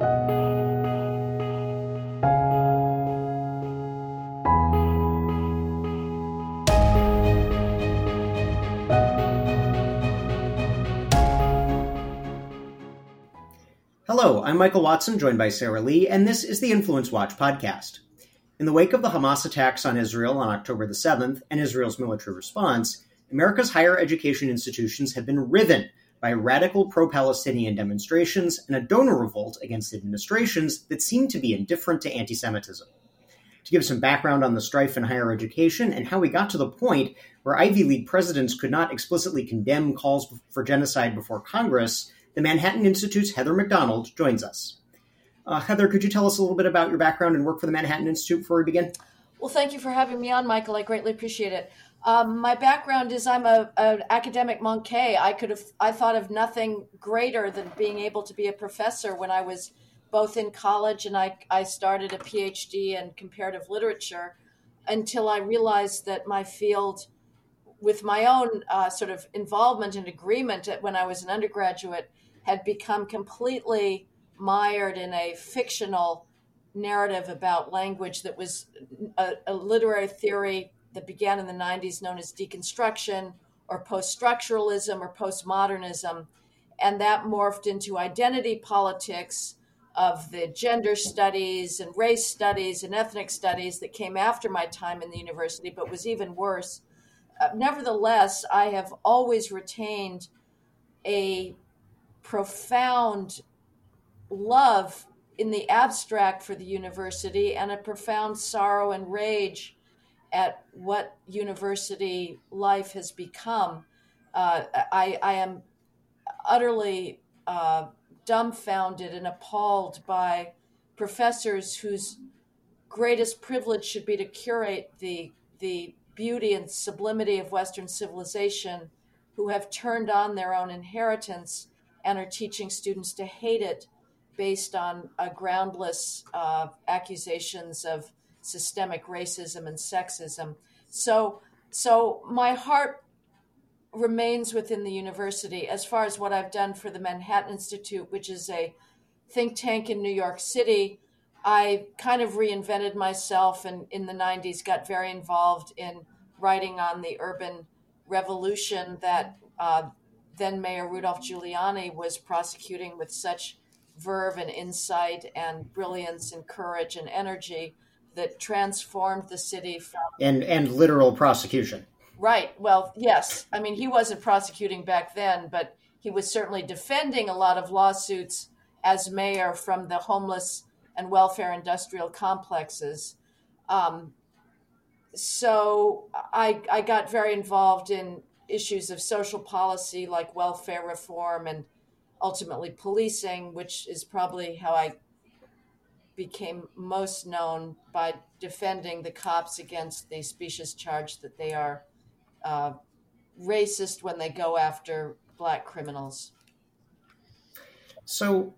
Hello, I'm Michael Watson, joined by Sarah Lee, and this is the Influence Watch podcast. In the wake of the Hamas attacks on Israel on October the 7th and Israel's military response, America's higher education institutions have been riven by radical pro Palestinian demonstrations and a donor revolt against administrations that seem to be indifferent to anti Semitism. To give some background on the strife in higher education and how we got to the point where Ivy League presidents could not explicitly condemn calls for genocide before Congress, the Manhattan Institute's Heather Mac Donald joins us. Uh, Heather, could you tell us a little bit about your background and work for the Manhattan Institute before we begin? Well, thank you for having me on, Michael. I greatly appreciate it. Um, my background is I'm a, an academic monkey. I could have I thought of nothing greater than being able to be a professor when I was both in college and I, I started a PhD in comparative literature until I realized that my field, with my own uh, sort of involvement and agreement when I was an undergraduate, had become completely mired in a fictional narrative about language that was a, a literary theory that began in the 90s known as deconstruction or post structuralism or postmodernism. And that morphed into identity politics of the gender studies and race studies and ethnic studies that came after my time in the university, but was even worse. Uh, nevertheless, I have always retained a profound love in the abstract for the university and a profound sorrow and rage at what university life has become. Uh, I, I, am utterly uh, dumbfounded and appalled by professors whose greatest privilege should be to curate the the beauty and sublimity of Western civilization, who have turned on their own inheritance and are teaching students to hate it based on groundless uh, accusations of systemic racism and sexism. So, so my heart remains within the university as far as what I've done for the Manhattan Institute, which is a think tank in New York City. I kind of reinvented myself and in the 90s got very involved in writing on the urban revolution that uh, then Mayor Rudolph Giuliani was prosecuting with such verve and insight and brilliance and courage and energy that transformed the city from and and literal prosecution. Right. Well, yes. I mean, he wasn't prosecuting back then, but he was certainly defending a lot of lawsuits as mayor from the homeless and welfare industrial complexes. Um, so I I got very involved in issues of social policy like welfare reform and ultimately policing, which is probably how I became most known by defending the cops against the specious charge that they are uh, racist when they go after black criminals. So,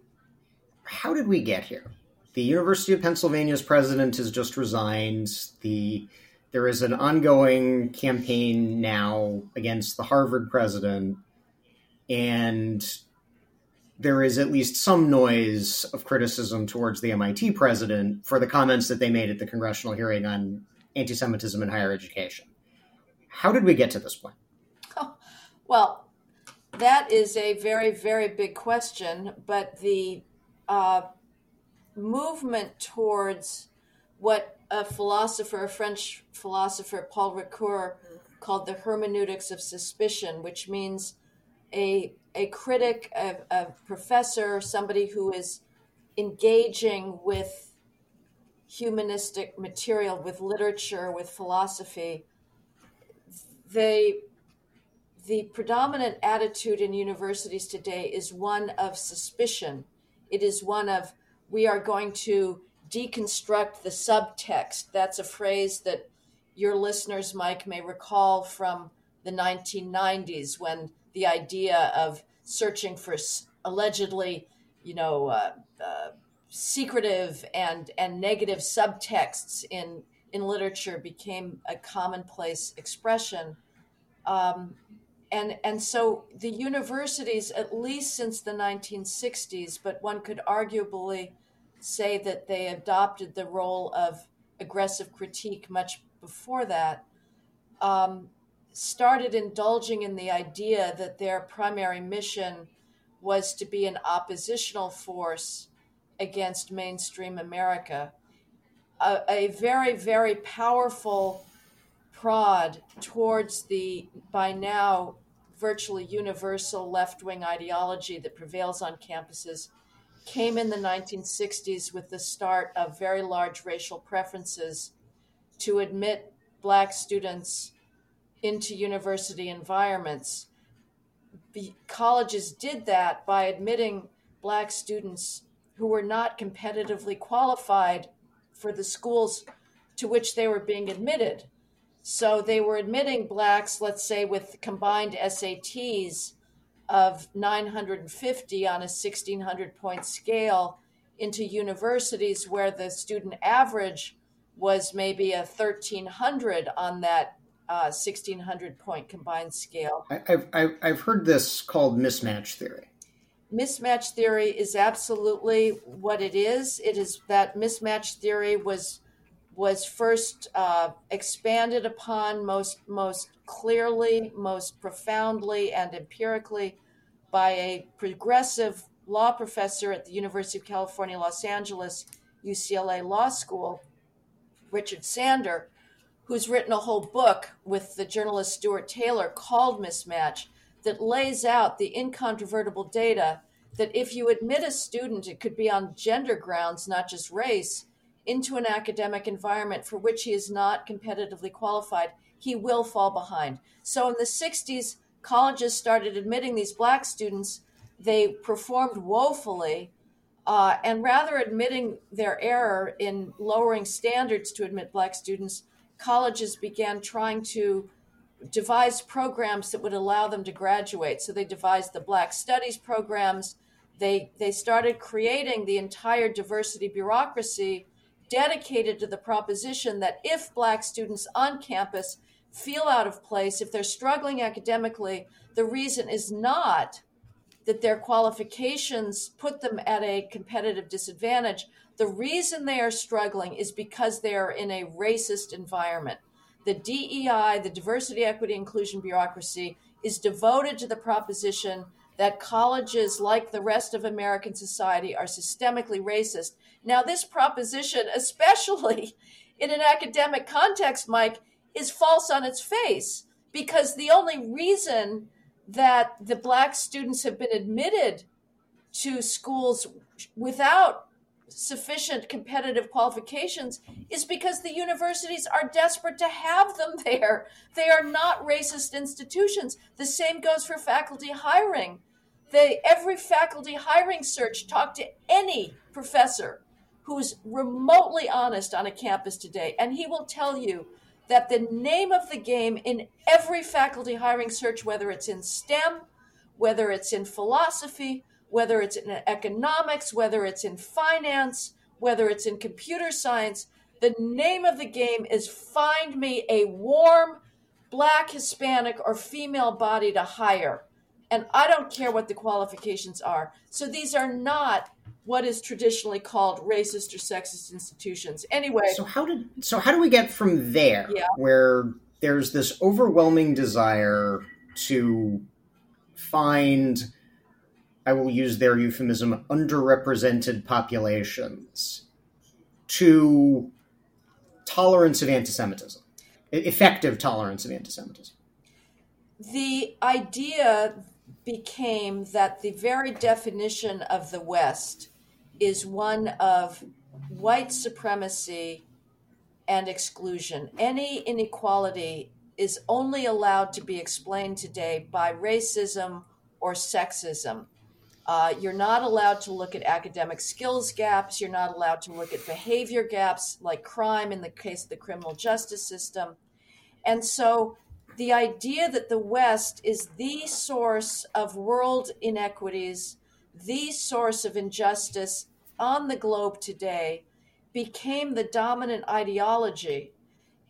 how did we get here? The University of Pennsylvania's president has just resigned. The there is an ongoing campaign now against the Harvard president, and there is at least some noise of criticism towards the MIT president for the comments that they made at the congressional hearing on anti Semitism in higher education. How did we get to this point? Oh, well, that is a very, very big question, but the uh, movement towards what a philosopher, a French philosopher, Paul Ricoeur, called the hermeneutics of suspicion, which means a a critic, a, a professor, somebody who is engaging with humanistic material, with literature, with philosophy. They the predominant attitude in universities today is one of suspicion. It is one of we are going to deconstruct the subtext. That's a phrase that your listeners, Mike, may recall from the 1990s when the idea of searching for allegedly, you know, uh, uh, secretive and and negative subtexts in in literature became a commonplace expression. Um, and and so the universities, at least since the 1960s, but one could arguably say that they adopted the role of aggressive critique much before that, um, started indulging in the idea that their primary mission was to be an oppositional force against mainstream America. A, a very, very powerful prod towards the by now virtually universal left wing ideology that prevails on campuses came in the 1960s with the start of very large racial preferences to admit black students into university environments. The colleges did that by admitting black students who were not competitively qualified for the schools to which they were being admitted. So they were admitting blacks, let's say, with combined SATs of 950 on a 1600 point scale into universities where the student average was maybe a 1300 on that uh, 1600 point combined scale. I've, I've, I've heard this called mismatch theory. Mismatch theory is absolutely what it is. It is that mismatch theory was was first uh, expanded upon most most clearly, most profoundly, and empirically by a progressive law professor at the University of California, Los Angeles, UCLA Law School, Richard Sander, who's written a whole book with the journalist Stuart Taylor called Mismatch that lays out the incontrovertible data that if you admit a student, it could be on gender grounds, not just race into an academic environment for which he is not competitively qualified, he will fall behind. So in the 60s, colleges started admitting these black students. They performed woefully. Uh, and rather admitting their error in lowering standards to admit black students, colleges began trying to devise programs that would allow them to graduate. So they devised the Black Studies programs. They, they started creating the entire diversity bureaucracy dedicated to the proposition that if Black students on campus feel out of place, if they're struggling academically, the reason is not that their qualifications put them at a competitive disadvantage. The reason they are struggling is because they are in a racist environment. The DEI, the diversity, equity, inclusion bureaucracy, is devoted to the proposition that colleges, like the rest of American society, are systemically racist. Now, this proposition, especially in an academic context, Mike, is false on its face because the only reason that the black students have been admitted to schools without sufficient competitive qualifications is because the universities are desperate to have them there. They are not racist institutions. The same goes for faculty hiring. They, every faculty hiring search, talk to any professor who's remotely honest on a campus today, and he will tell you that the name of the game in every faculty hiring search, whether it's in STEM, whether it's in philosophy, whether it's in economics, whether it's in finance, whether it's in computer science, the name of the game is find me a warm black, Hispanic, or female body to hire. And I don't care what the qualifications are. So these are not what is traditionally called racist or sexist institutions. Anyway, so how did so how do we get from there yeah. where there's this overwhelming desire to find I will use their euphemism underrepresented populations to tolerance of anti-Semitism, effective tolerance of anti-Semitism. The idea became that the very definition of the West is one of white supremacy and exclusion. Any inequality is only allowed to be explained today by racism or sexism. Uh, you're not allowed to look at academic skills gaps. You're not allowed to look at behavior gaps like crime in the case of the criminal justice system. And so the idea that the West is the source of world inequities, the source of injustice, on the globe today became the dominant ideology.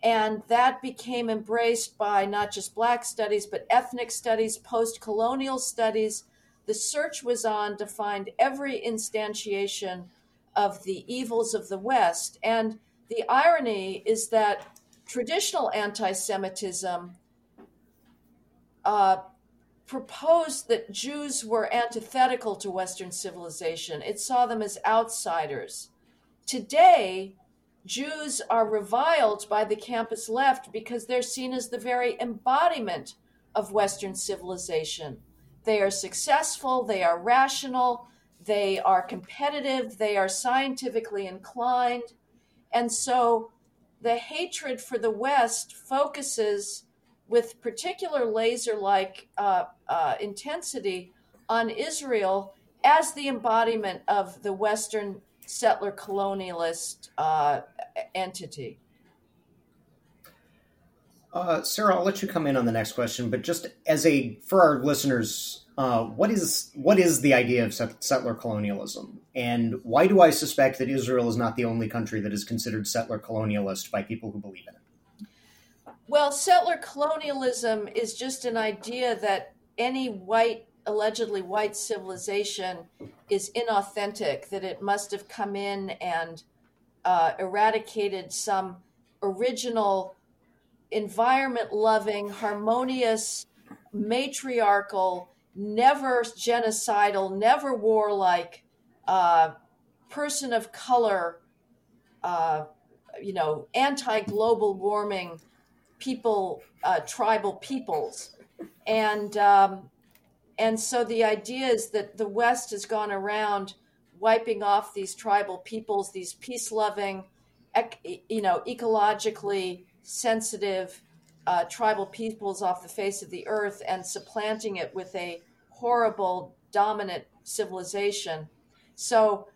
And that became embraced by not just Black studies, but ethnic studies, post colonial studies. The search was on to find every instantiation of the evils of the West. And the irony is that traditional anti Semitism uh, proposed that Jews were antithetical to Western civilization, it saw them as outsiders. Today, Jews are reviled by the campus left because they're seen as the very embodiment of Western civilization. They are successful, they are rational, they are competitive, they are scientifically inclined. And so the hatred for the West focuses with particular laser like uh, uh, intensity on Israel as the embodiment of the Western settler colonialist uh, entity. Uh, Sarah, I'll let you come in on the next question, but just as a for our listeners, uh, what is what is the idea of settler colonialism, and why do I suspect that Israel is not the only country that is considered settler colonialist by people who believe in it? Well, settler colonialism is just an idea that any white, allegedly white civilization is inauthentic, that it must have come in and uh, eradicated some original environment loving, harmonious, matriarchal, never genocidal, never warlike uh, person of color, uh, you know, anti global warming people, uh, tribal peoples. And, um, and so the idea is that the West has gone around wiping off these tribal peoples, these peace loving, you know, ecologically sensitive uh, tribal peoples off the face of the earth and supplanting it with a horrible dominant civilization. So,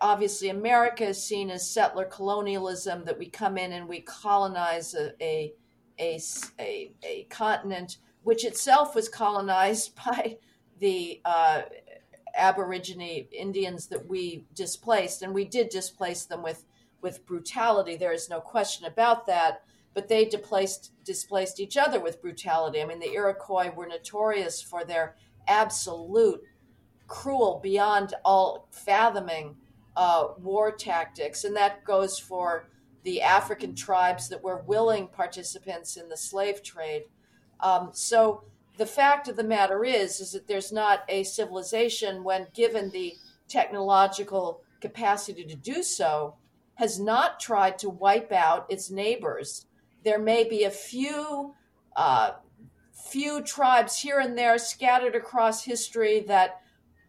obviously, America is seen as settler colonialism that we come in and we colonize a, a, a, a, a continent which itself was colonized by the uh, Aborigine Indians that we displaced, and we did displace them with with brutality. There is no question about that but they displaced displaced each other with brutality. I mean, the Iroquois were notorious for their absolute cruel, beyond all fathoming uh, war tactics, and that goes for the African tribes that were willing participants in the slave trade. Um, so the fact of the matter is, is that there's not a civilization when given the technological capacity to do so, has not tried to wipe out its neighbors there may be a few uh, few tribes here and there scattered across history that,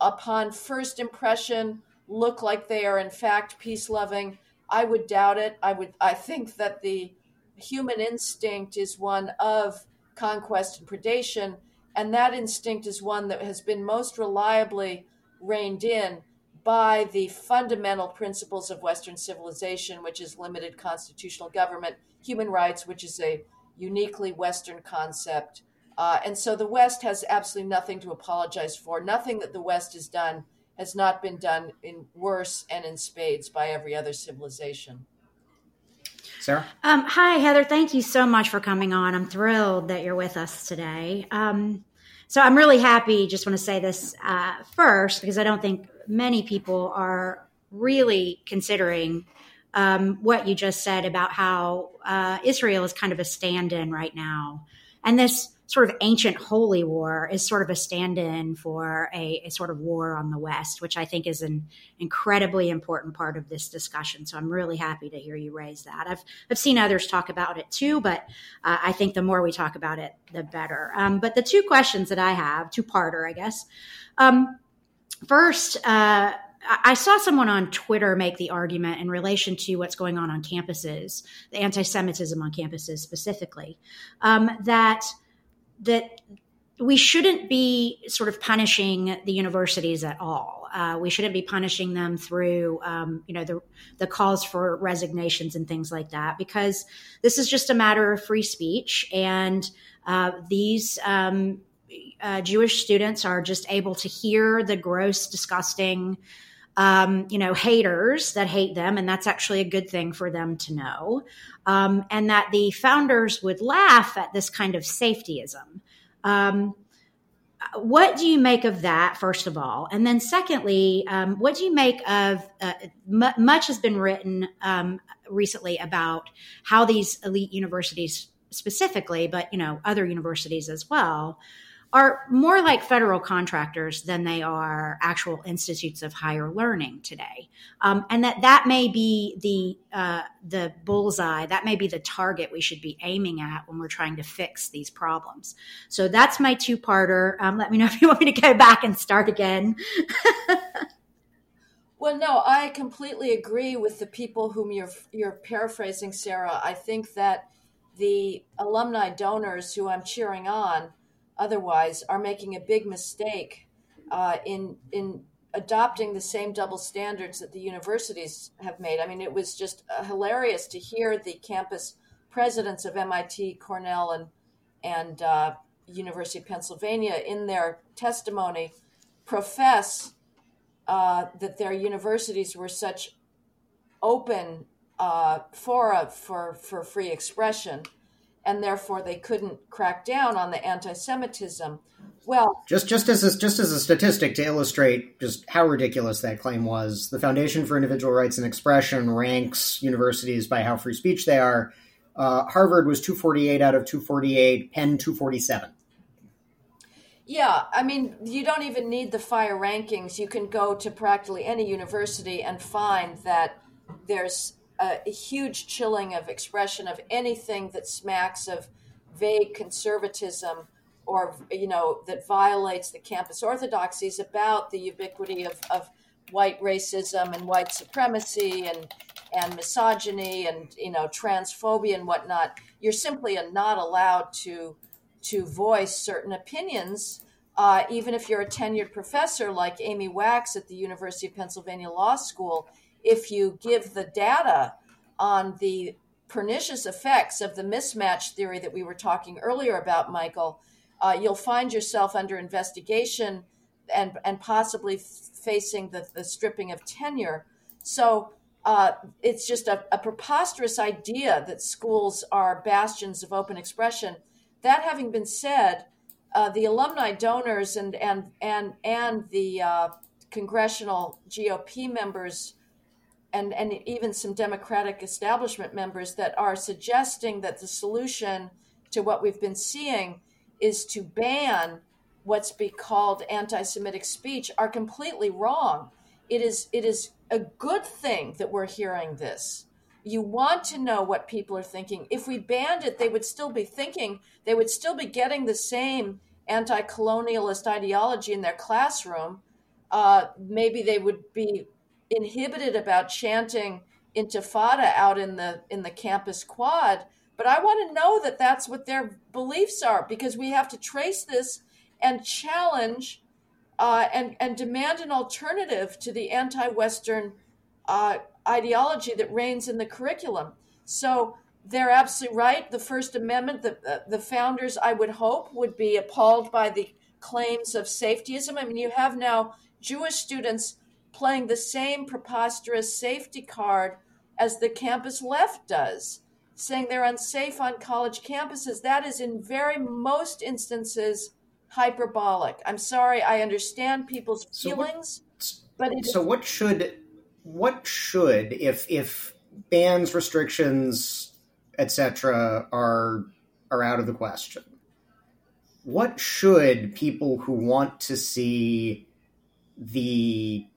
upon first impression, look like they are in fact peace loving. I would doubt it. I would. I think that the human instinct is one of conquest and predation, and that instinct is one that has been most reliably reined in by the fundamental principles of Western civilization, which is limited constitutional government human rights, which is a uniquely Western concept. Uh, and so the West has absolutely nothing to apologize for. Nothing that the West has done has not been done in worse and in spades by every other civilization. Sarah? Um, hi, Heather. Thank you so much for coming on. I'm thrilled that you're with us today. Um, so I'm really happy. Just want to say this uh, first because I don't think many people are really considering um, what you just said about how uh, Israel is kind of a stand in right now. And this sort of ancient holy war is sort of a stand in for a, a, sort of war on the West, which I think is an incredibly important part of this discussion. So I'm really happy to hear you raise that. I've, I've seen others talk about it too, but uh, I think the more we talk about it, the better. Um, but the two questions that I have, two parter, I guess. Um, first, uh, I saw someone on Twitter make the argument in relation to what's going on on campuses, the anti-Semitism on campuses specifically, um, that that we shouldn't be sort of punishing the universities at all. Uh, we shouldn't be punishing them through, um, you know, the the calls for resignations and things like that, because this is just a matter of free speech, and uh, these um, uh, Jewish students are just able to hear the gross, disgusting um, you know, haters that hate them, and that's actually a good thing for them to know. Um, and that the founders would laugh at this kind of safetyism. Um, what do you make of that, first of all? And then, secondly, um, what do you make of uh, m- much has been written um, recently about how these elite universities, specifically, but you know, other universities as well, are more like federal contractors than they are actual institutes of higher learning today, um, and that that may be the uh, the bullseye, that may be the target we should be aiming at when we're trying to fix these problems. So that's my two parter. Um, let me know if you want me to go back and start again. well, no, I completely agree with the people whom you're you're paraphrasing, Sarah. I think that the alumni donors who I'm cheering on otherwise are making a big mistake uh, in in adopting the same double standards that the universities have made. I mean, it was just uh, hilarious to hear the campus presidents of MIT, Cornell, and and uh, University of Pennsylvania in their testimony profess uh, that their universities were such open uh, fora for for free expression and therefore they couldn't crack down on the anti-Semitism. Well, just just as a, just as a statistic to illustrate just how ridiculous that claim was, the Foundation for Individual Rights and Expression ranks universities by how free speech they are. Uh, Harvard was 248 out of 248, Penn 247. Yeah, I mean, you don't even need the FIRE rankings. You can go to practically any university and find that there's a, huge chilling of expression of anything that smacks of vague conservatism or you know that violates the campus orthodoxies about the ubiquity of, of white racism and white supremacy and and misogyny and you know transphobia and whatnot. You're simply not allowed to to voice certain opinions uh, even if you're a tenured professor like amy wax at the university of pennsylvania law school if you give the data on the pernicious effects of the mismatch theory that we were talking earlier about, Michael, uh, you'll find yourself under investigation and and possibly facing the, the stripping of tenure. So uh, it's just a, a, preposterous idea that schools are bastions of open expression. That having been said, uh, the alumni donors and and and and the uh, congressional GOP members and, and even some Democratic establishment members that are suggesting that the solution to what we've been seeing is to ban what's be called anti-Semitic speech are completely wrong. It is it is a good thing that we're hearing this. You want to know what people are thinking. If we banned it, they would still be thinking. They would still be getting the same anti-colonialist ideology in their classroom. Uh, maybe they would be inhibited about chanting intifada out in the in the campus quad but i want to know that that's what their beliefs are because we have to trace this and challenge uh, and and demand an alternative to the anti-western uh, ideology that reigns in the curriculum. So they're absolutely right. The first amendment the, uh, the founders i would hope would be appalled by the claims of safetyism. I mean you have now jewish students playing the same preposterous safety card as the campus left does, saying they're unsafe on college campuses. That is, in very most instances, hyperbolic. I'm sorry, I understand people's so feelings, what, but so what should what should if if bans, restrictions, etc. are are out of the question? What should people who want to see the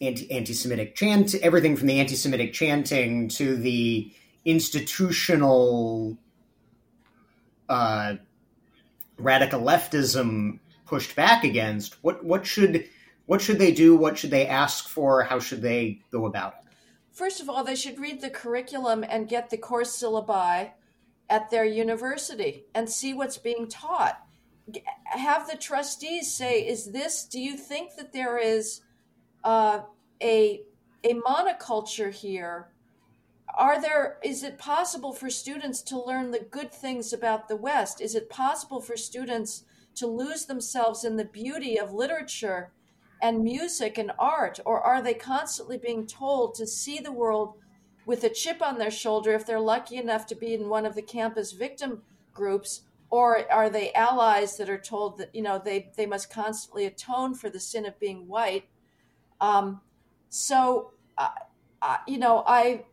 anti Semitic chant, everything from the anti Semitic chanting to the institutional uh, radical leftism pushed back against. What what should what should they do? What should they ask for? How should they go about it? First of all, they should read the curriculum and get the course syllabi at their university and see what's being taught. Have the trustees say, "Is this? Do you think that there is?" Uh, a a monoculture here are there is it possible for students to learn the good things about the west is it possible for students to lose themselves in the beauty of literature and music and art? Or are they constantly being told to see the world with a chip on their shoulder if they're lucky enough to be in one of the campus victim groups? Or are they allies that are told that, you know, they, they must constantly atone for the sin of being white? Um, so, uh, uh, you know, I,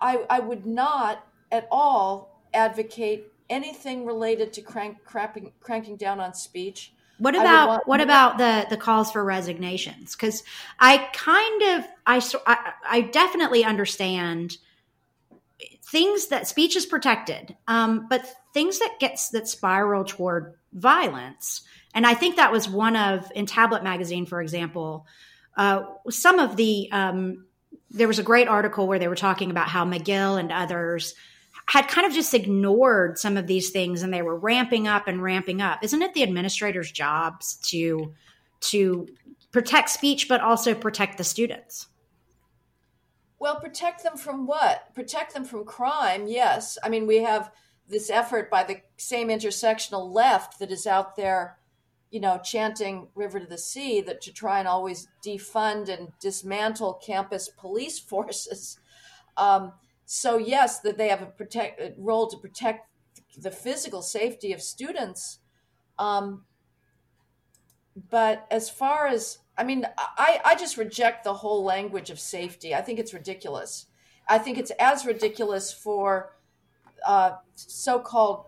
I, I would not at all advocate anything related to crank, crapping, cranking down on speech. What about want, what about the the calls for resignations? Because I kind of I, I I definitely understand things that speech is protected, um, but things that gets that spiral toward violence. And I think that was one of in Tablet Magazine, for example, uh, some of the um, there was a great article where they were talking about how McGill and others had kind of just ignored some of these things and they were ramping up and ramping up. Isn't it the administrator's jobs to to protect speech but also protect the students? Well, protect them from what? Protect them from crime, yes. I mean, we have this effort by the same intersectional left that is out there, you know, chanting river to the sea that to try and always defund and dismantle campus police forces. Um, so yes, that they have a protect a role to protect the physical safety of students. Um, but as far as I mean, I, I just reject the whole language of safety. I think it's ridiculous. I think it's as ridiculous for uh, so-called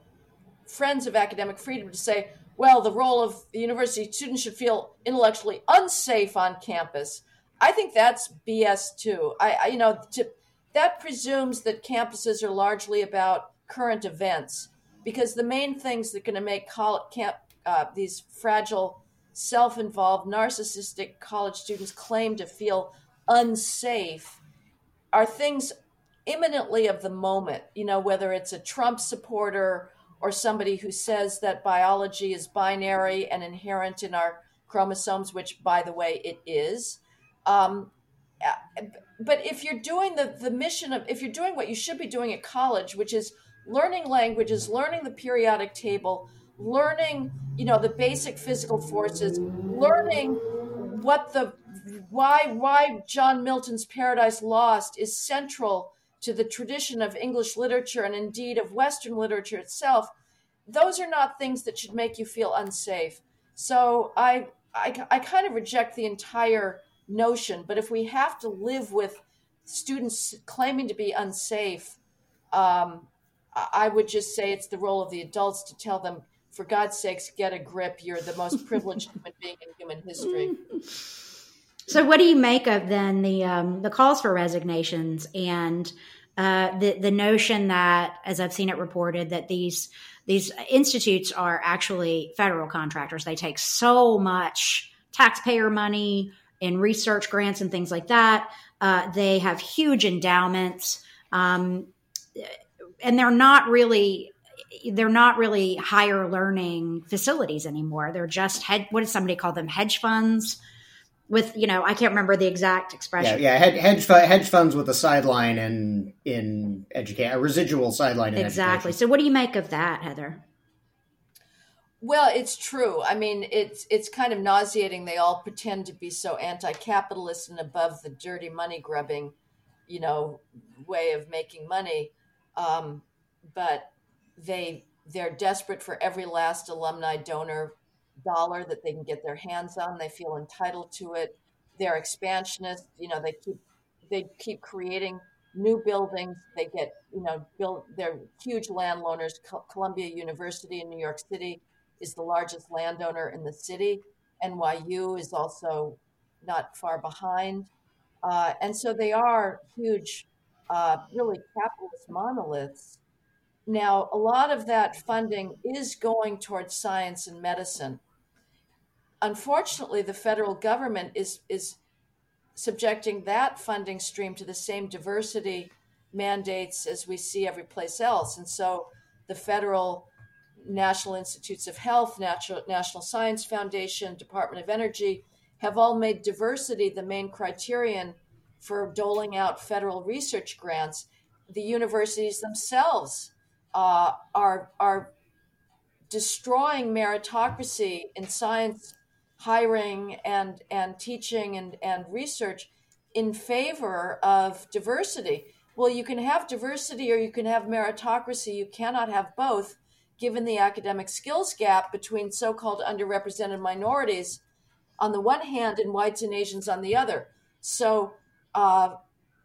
friends of academic freedom to say, well, the role of the university students should feel intellectually unsafe on campus. I think that's BS too. I, I you know, to that presumes that campuses are largely about current events because the main things that are going to make college, camp, uh, these fragile, self involved, narcissistic college students claim to feel unsafe are things imminently of the moment. You know, whether it's a Trump supporter or somebody who says that biology is binary and inherent in our chromosomes, which, by the way, it is. Um, but if you're doing the the mission of if you're doing what you should be doing at college which is learning languages learning the periodic table learning you know the basic physical forces learning what the why why john milton's paradise lost is central to the tradition of english literature and indeed of western literature itself those are not things that should make you feel unsafe so i i, I kind of reject the entire notion. But if we have to live with students claiming to be unsafe, um, I would just say it's the role of the adults to tell them, for God's sakes, get a grip. You're the most privileged human being in human history. So, what do you make of then the um, the calls for resignations and uh, the the notion that, as I've seen it reported, that these these institutes are actually federal contractors. They take so much taxpayer money, in research grants and things like that. Uh, they have huge endowments, um, and they're not really they're not really higher learning facilities anymore. They're just head. What does somebody call them? Hedge funds with you know I can't remember the exact expression. Yeah, yeah, hedge hedge funds with a sideline and in education, a residual sideline. exactly. Education. So, what do you make of that, Heather? Well, it's true. I mean, it's it's kind of nauseating. They all pretend to be so anti-capitalist and above the dirty money grubbing, you know, way of making money. Um, but they they're desperate for every last alumni donor dollar that they can get their hands on. They feel entitled to it. They're expansionist. You know, they keep they keep creating new buildings. They get you know build. They're huge landowners. Columbia University in New York City is the largest landowner in the city. NYU is also not far behind. Uh, and so they are huge, uh, really capitalist monoliths. Now, a lot of that funding is going towards science and medicine. Unfortunately, the federal government is, is subjecting that funding stream to the same diversity mandates as we see every place else. And so the federal National Institutes of Health, Natural, National Science Foundation, Department of Energy have all made diversity the main criterion for doling out federal research grants. The universities themselves uh, are are destroying meritocracy in science hiring and and teaching and and research in favor of diversity. Well, you can have diversity or you can have meritocracy. You cannot have both, given the academic skills gap between so-called underrepresented minorities on the one hand and whites and Asians on the other. So uh,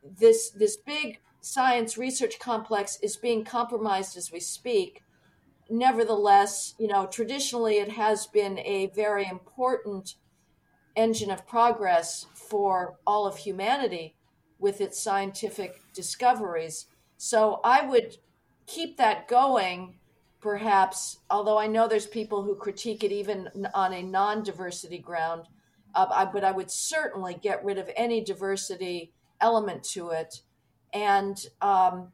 this this big science research complex is being compromised as we speak. Nevertheless, you know, traditionally it has been a very important engine of progress for all of humanity with its scientific discoveries. So I would keep that going, perhaps, although I know there's people who critique it even on a non diversity ground. Uh, I, but I would certainly get rid of any diversity element to it and um,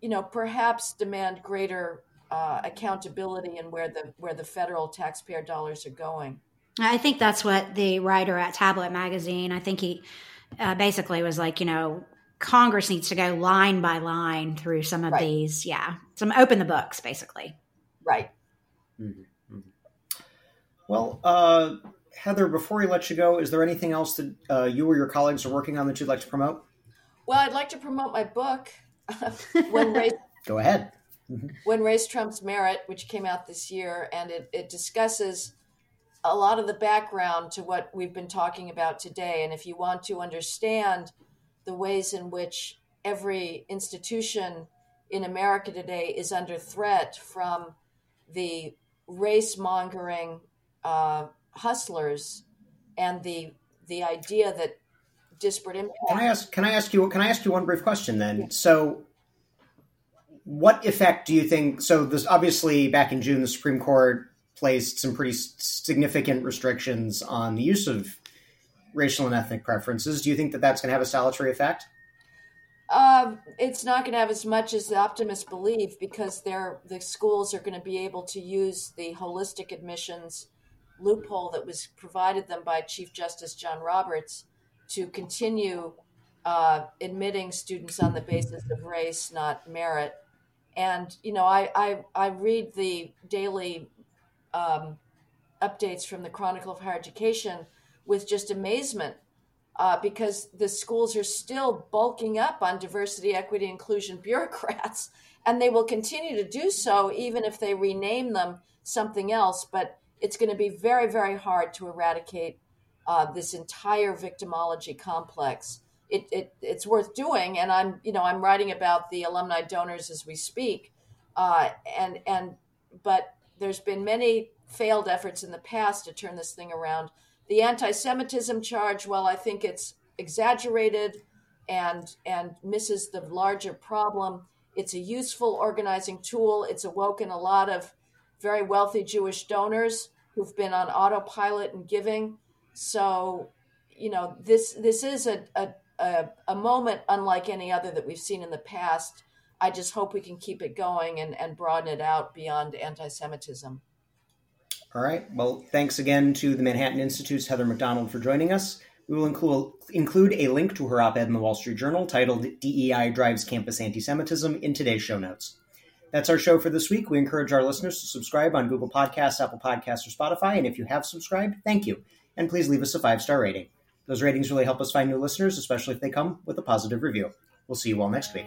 you know perhaps demand greater uh, accountability and where the where the federal taxpayer dollars are going. I think that's what the writer at Tablet Magazine. I think he uh, basically was like, you know, Congress needs to go line by line through some of right. these. Yeah, some open the books, basically. Right. Mm-hmm. mm-hmm. Well, uh, Heather, before we let you go, is there anything else that uh, you or your colleagues are working on that you'd like to promote? Well, I'd like to promote my book, when race. Go ahead. When race trumps merit, which came out this year, and it, it discusses a lot of the background to what we've been talking about today. And if you want to understand the ways in which every institution in America today is under threat from the race mongering uh, hustlers and the the idea that disparate impact. Can I ask? Can I ask you? Can I ask you one brief question then? Yeah. So, what effect do you think? So, this obviously back in June, the Supreme Court placed some pretty significant restrictions on the use of racial and ethnic preferences. Do you think that that's going to have a salutary effect? Uh, it's not going to have as much as the optimists believe because they're, the schools are going to be able to use the holistic admissions loophole that was provided them by Chief Justice John Roberts to continue uh, admitting students on the basis of race, not merit. And you know, I I, I read the daily um, updates from the Chronicle of Higher Education with just amazement uh, because the schools are still bulking up on diversity, equity, inclusion bureaucrats, and they will continue to do so even if they rename them something else. But it's going to be very, very hard to eradicate uh, this entire victimology complex. It, it, it's worth doing, and I'm you know I'm writing about the alumni donors as we speak, uh, and and but there's been many failed efforts in the past to turn this thing around. The anti-Semitism charge, well, I think it's exaggerated and and misses the larger problem. It's a useful organizing tool. It's awoken a lot of very wealthy Jewish donors who've been on autopilot and giving so, you know, this this is a, a, a, a moment unlike any other that we've seen in the past. I just hope we can keep it going and, and broaden it out beyond anti Semitism. All right. Well, thanks again to the Manhattan Institute's Heather Mac Donald for joining us. We will include, include a link to her op ed in the Wall Street Journal titled DEI Drives Campus Anti Semitism in today's show notes. That's our show for this week. We encourage our listeners to subscribe on Google Podcasts, Apple Podcasts, or Spotify. And if you have subscribed, thank you and please leave us a five star rating. Those ratings really help us find new listeners, especially if they come with a positive review. We'll see you all next week.